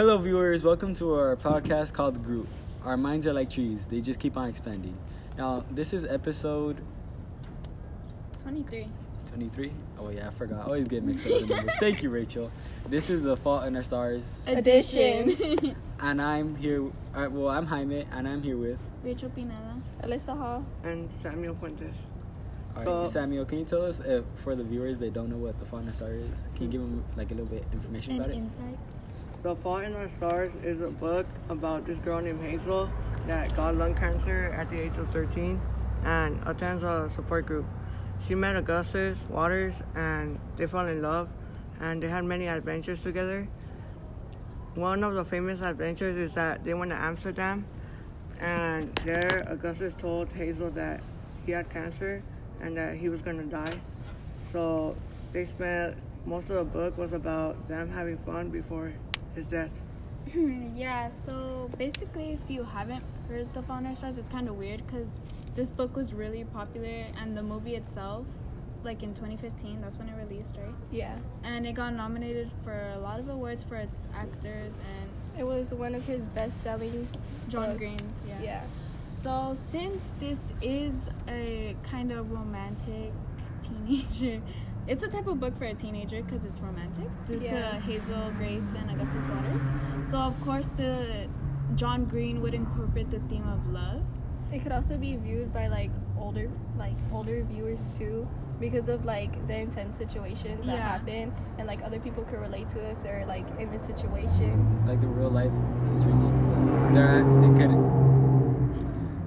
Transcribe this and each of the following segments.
Hello, viewers. Welcome to our podcast called The Groot. Our minds are like trees, they just keep on expanding. Now, this is episode 23. 23. Oh, yeah, I forgot. I always get mixed up with the numbers. Thank you, Rachel. This is The Fault in Our Stars, Edition. and I'm here. Uh, well, I'm Jaime, and I'm here with. Rachel Pineda. Alyssa Hall. and Samuel Fuentes. All So- right, Samuel, can you tell us, uh, for the viewers that don't know what The Fault in Our Stars is, can you give them like a little bit of information An about it? insight. The Fault in Our Stars is a book about this girl named Hazel that got lung cancer at the age of 13 and attends a support group. She met Augustus Waters and they fell in love and they had many adventures together. One of the famous adventures is that they went to Amsterdam and there Augustus told Hazel that he had cancer and that he was gonna die. So they spent most of the book was about them having fun before his death. yeah, so basically, if you haven't heard The Fault in Our Stars, it's kind of weird because this book was really popular and the movie itself, like in 2015, that's when it released, right? Yeah. And it got nominated for a lot of awards for its actors and It was one of his best selling John books. Green's. Yeah. Yeah. So since this is a kind of romantic teenager, it's a type of book for a teenager because it's romantic due Yeah. to Hazel, Grace, and Augustus Waters. So of course the John Green would incorporate the theme of love. It could also be viewed by like older like older viewers too because of like the intense situations that Yeah. happen and like other people could relate to if they're like in this situation. like the real life situations. They're they could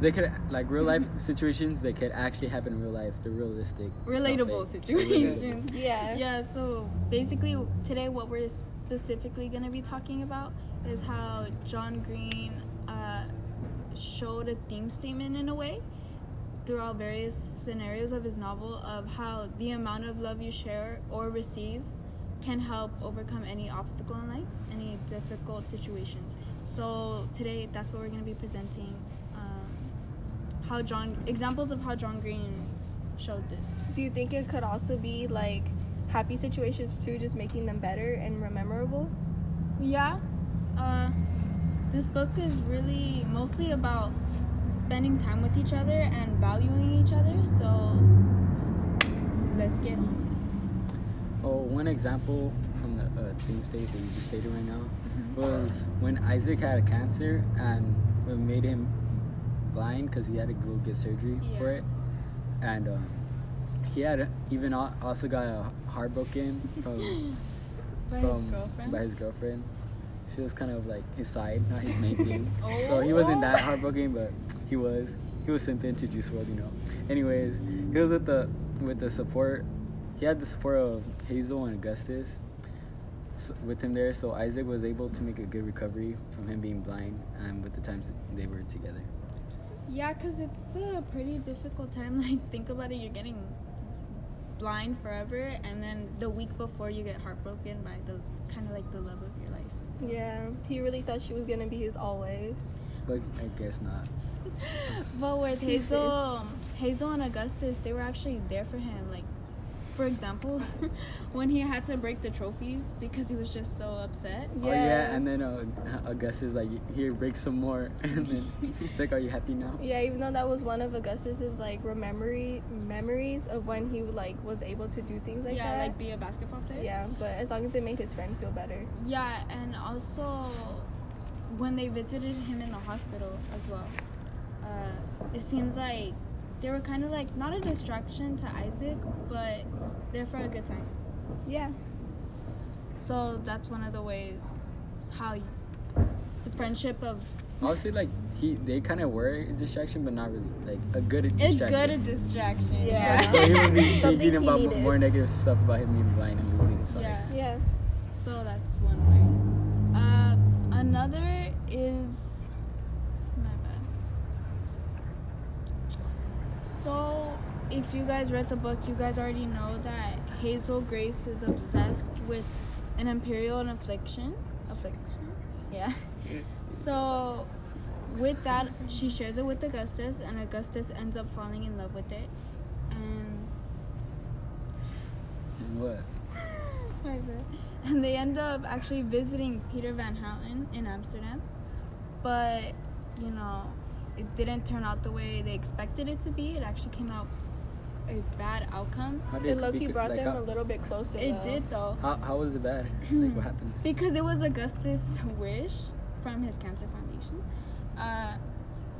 they could like real life situations. They could actually happen in real life. They're realistic. Relatable situations. Yeah. Yeah, so basically today what we're specifically going to be talking about is how John Green uh, showed a theme statement in a way throughout various scenarios of his novel of how the amount of love you share or receive can help overcome any obstacle in life, any difficult situations. So today that's what we're going to be presenting how John examples of how John Green showed this. Do you think it could also be like happy situations too, just making them better and more memorable? Yeah. Uh, this book is really mostly about spending time with each other and valuing each other. So let's get on. Oh, one example from the uh, theme state that you just stated right now was when Isaac had cancer and it made him blind because he had to go get surgery for it, and um, he had even also got a heartbroken from By from his girlfriend. by his girlfriend. She was kind of like his side, not his main thing. Oh. So he wasn't that heartbroken, but he was. He was simping to Juice WRLD, you know. Anyways, he was with the with the support. He had the support of Hazel and Augustus so, with him there. So Isaac was able to make a good recovery from him being blind, and with the times they were together. Yeah, because it's a pretty difficult time. Like, think about it, you're getting blind forever, and then the week before you get heartbroken by the kind of like the love of your life. So- Yeah. He really thought she was gonna be his always. But I guess not. But with Pieces. Hazel, Hazel and Augustus, they were actually there for him. Like, for example, when he had to break the trophies because he was just so upset. Oh Yeah. yeah, and then uh, Augustus like here break some more, and then it's like, are you happy now? Yeah, even though that was one of Augustus's like rememory memories of when he like was able to do things like yeah, that. like be a basketball player. yeah, but as long as it made his friend feel better. Yeah, and also when they visited him in the hospital as well, uh, it seems like they were kind of like not a distraction to Isaac, but they're for a good time. Yeah. So that's one of the ways how you, the friendship of I'll say like he they kind of were a distraction, but not really like a good it's distraction. good a distraction. Yeah. Like, so he would be Something thinking about needed. more negative stuff about him being blind and losing his sight. Yeah. Yeah. So that's one way. Uh, another is my bad. So if you guys read the book, you guys already know that Hazel Grace is obsessed with an imperial and affliction. Affliction. Yeah. Yeah. So with that, she shares it with Augustus, and Augustus ends up falling in love with it. And And what? My bad. And they end up actually visiting Peter Van Houten in Amsterdam. But, you know, it didn't turn out the way they expected it to be. It actually came out a bad outcome. How It low key brought like, them how, a little bit closer. It though. did though. How, how was it bad? like what happened? Because it was Augustus' wish from his cancer foundation. Uh,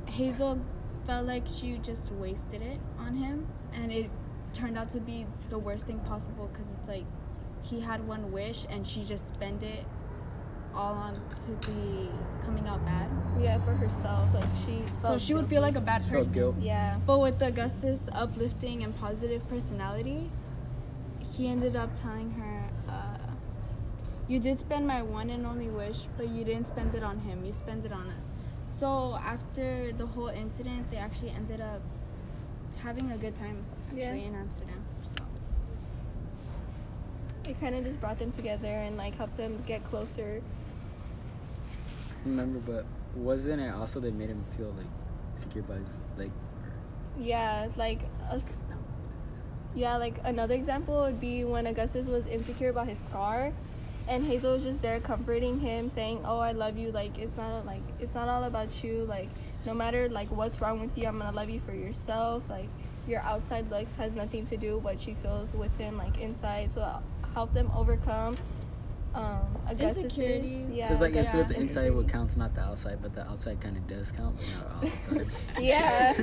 Hazel felt like she just wasted it on him, and it turned out to be the worst thing possible because it's like he had one wish and she just spent it all on to be coming out bad. Yeah, for herself. Like she. So felt she would feel like a bad She felt person. guilt. Yeah. But with Augustus' uplifting and positive personality, he ended up telling her, uh, You did spend my one and only wish, but you didn't spend it on him. You spent it on us. So after the whole incident, they actually ended up having a good time actually Yeah. in Amsterdam. So It kind of just brought them together and like helped them get closer. Remember, but wasn't it also that made him feel like secure by his like Yeah, like us. Yeah, like another example would be when Augustus was insecure about his scar, and Hazel was just there comforting him, saying, "Oh, I love you. Like it's not like it's not all about you. Like no matter like what's wrong with you, I'm gonna love you for yourself. Like your outside looks has nothing to do what she feels within like inside. So help them overcome." Um, Augustus's- Insecurities. Yeah, so it's like instead of the inside what insecurities. counts not the outside but the outside kind of does count but not all outside Yeah.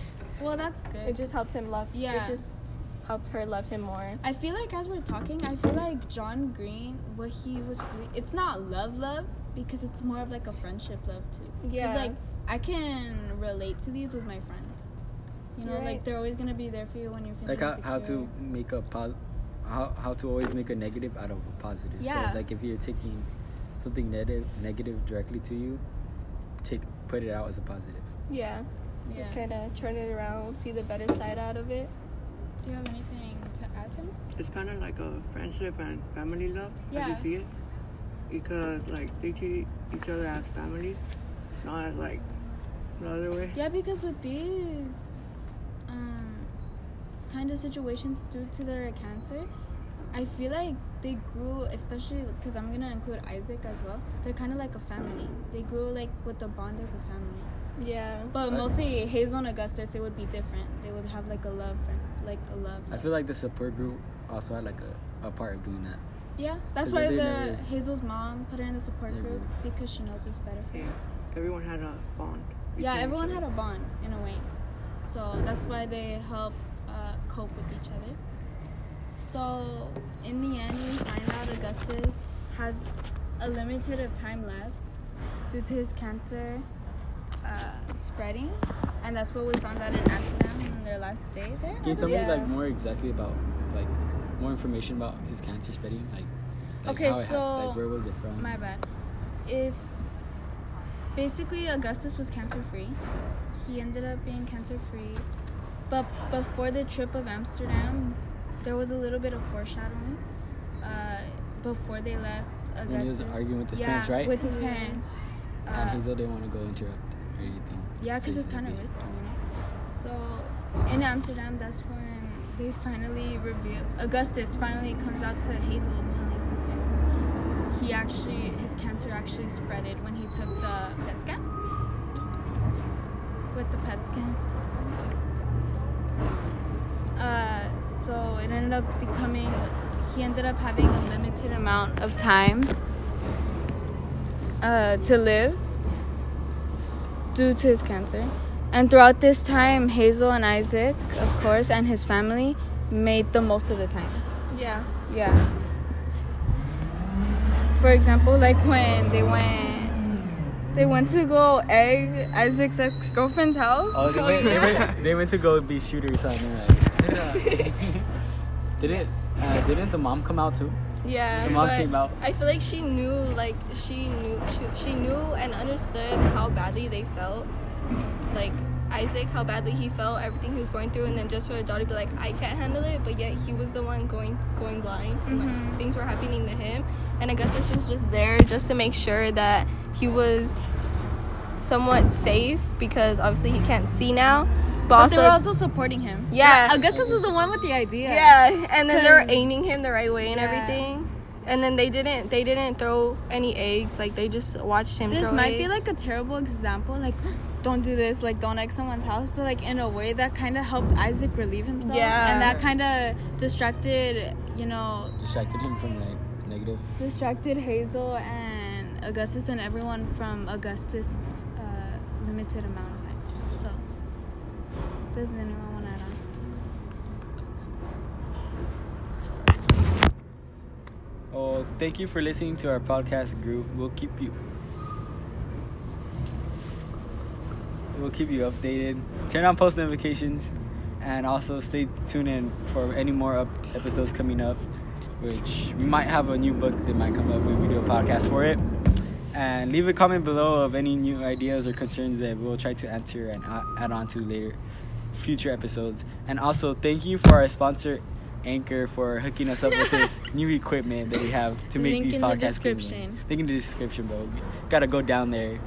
well, that's good. it just helped him love. Yeah. It just helped her love him more. I feel like as we're talking, I feel like John Green, what he was, really, it's not love, love, because it's more of like a friendship love too. Yeah. Because like I can relate to these with my friends. You know, Right. like they're always gonna be there for you when you're feeling like how, how to make a pos how, how to always make a negative out of a positive Yeah. so like if you're taking something negative negative directly to you take put it out as a positive Yeah. Yeah. Just kind of turn it around, see the better side out of it. Do you have anything to add to it? It's kind of like a friendship and family love, as Yeah. you see it. Because, like, they treat each other as family, not as, like, the other way. Yeah, because with these um, kind of situations due to their cancer, I feel like they grew, especially because I'm gonna include Isaac as well. They're kind of like a family. They grew like with the bond as a family. Yeah. But I- mostly Hazel and Augustus, it would be different. They would have like a love, friend, like a love. i feel like the support group also had like a, a part of doing that yeah, that's why the never- Hazel's mom put her in the support They group because she knows it's better for Yeah. her. Everyone had a bond. Yeah, everyone had a bond in a way. So that's why they helped uh, cope with each other. So in the end, we find out Augustus has a limited of time left due to his cancer uh, spreading, and that's what we found out in Amsterdam on their last day there. can you tell me Yeah. like more exactly about like more information about his cancer spreading like, like Okay, how it hap- so- like where was it from My bad. If basically Augustus was cancer free, he ended up being cancer free. But before the trip of Amsterdam, there was a little bit of foreshadowing. Uh, before they left, Augustus. When he was arguing with his yeah, parents, right? With his Yeah. parents. and Uh, hazel didn't want to go interrupt or anything yeah, because he's it's kind of risky, you know. So in Amsterdam, that's when they finally reveal. Augustus finally comes out to Hazel, telling him he actually his cancer actually spreaded when he took the PET scan. With the PET scan. Uh, so it ended up becoming. He ended up having a limited amount of time uh, to live due to his cancer. And throughout this time, Hazel and Isaac, of course, and his family made the most of the time. Yeah. Yeah. For example, like when they went, they went to go egg Isaac's ex girlfriend's house. Oh, they went, they went, they went to go be shooters on there. didn't uh, didn't the mom come out too? Yeah. The mom came out. I feel like she knew, like she knew, she, she knew and understood how badly they felt. Like Isaac, how badly he felt, everything he was going through, and then just for her daughter to be like, I can't handle it, but yet he was the one going going blind. And, like mm-hmm. things were happening to him, and Augustus was just there just to make sure that he was somewhat safe because obviously he can't see now, but, But also. they were also supporting him. Yeah. Augustus was the one with the idea. yeah, and then they were aiming him the right way and Yeah. everything. and then they didn't they didn't throw any eggs. Like they just watched him. This might be like a terrible example, like don't do this, like don't egg someone's house, but like in a way that kind of helped Isaac relieve himself. Yeah. And that kind of distracted, you know, Distracted him from like negative. distracted Hazel and Augustus and everyone from Augustus' uh, limited amount of time. So, does anyone want to add on? Oh, thank you for listening to our podcast Groot. We'll keep you We'll keep you updated. Turn on post notifications and also stay tuned in for any more up episodes coming up, which we might have a new book that might come up when we do a podcast for it. And leave a comment below of any new ideas or concerns that we'll try to answer and add on to later future episodes. And also thank you for our sponsor Anchor for hooking us up with this new equipment that we have to make Link these in the podcasts. description. Link in the description, bro. Gotta go down there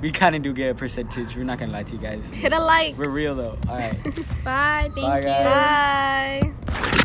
we kind of do get a percentage. We're not gonna lie to you guys. Hit a like. We're real though. All right. Bye. Thank Bye, you. Guys. Bye.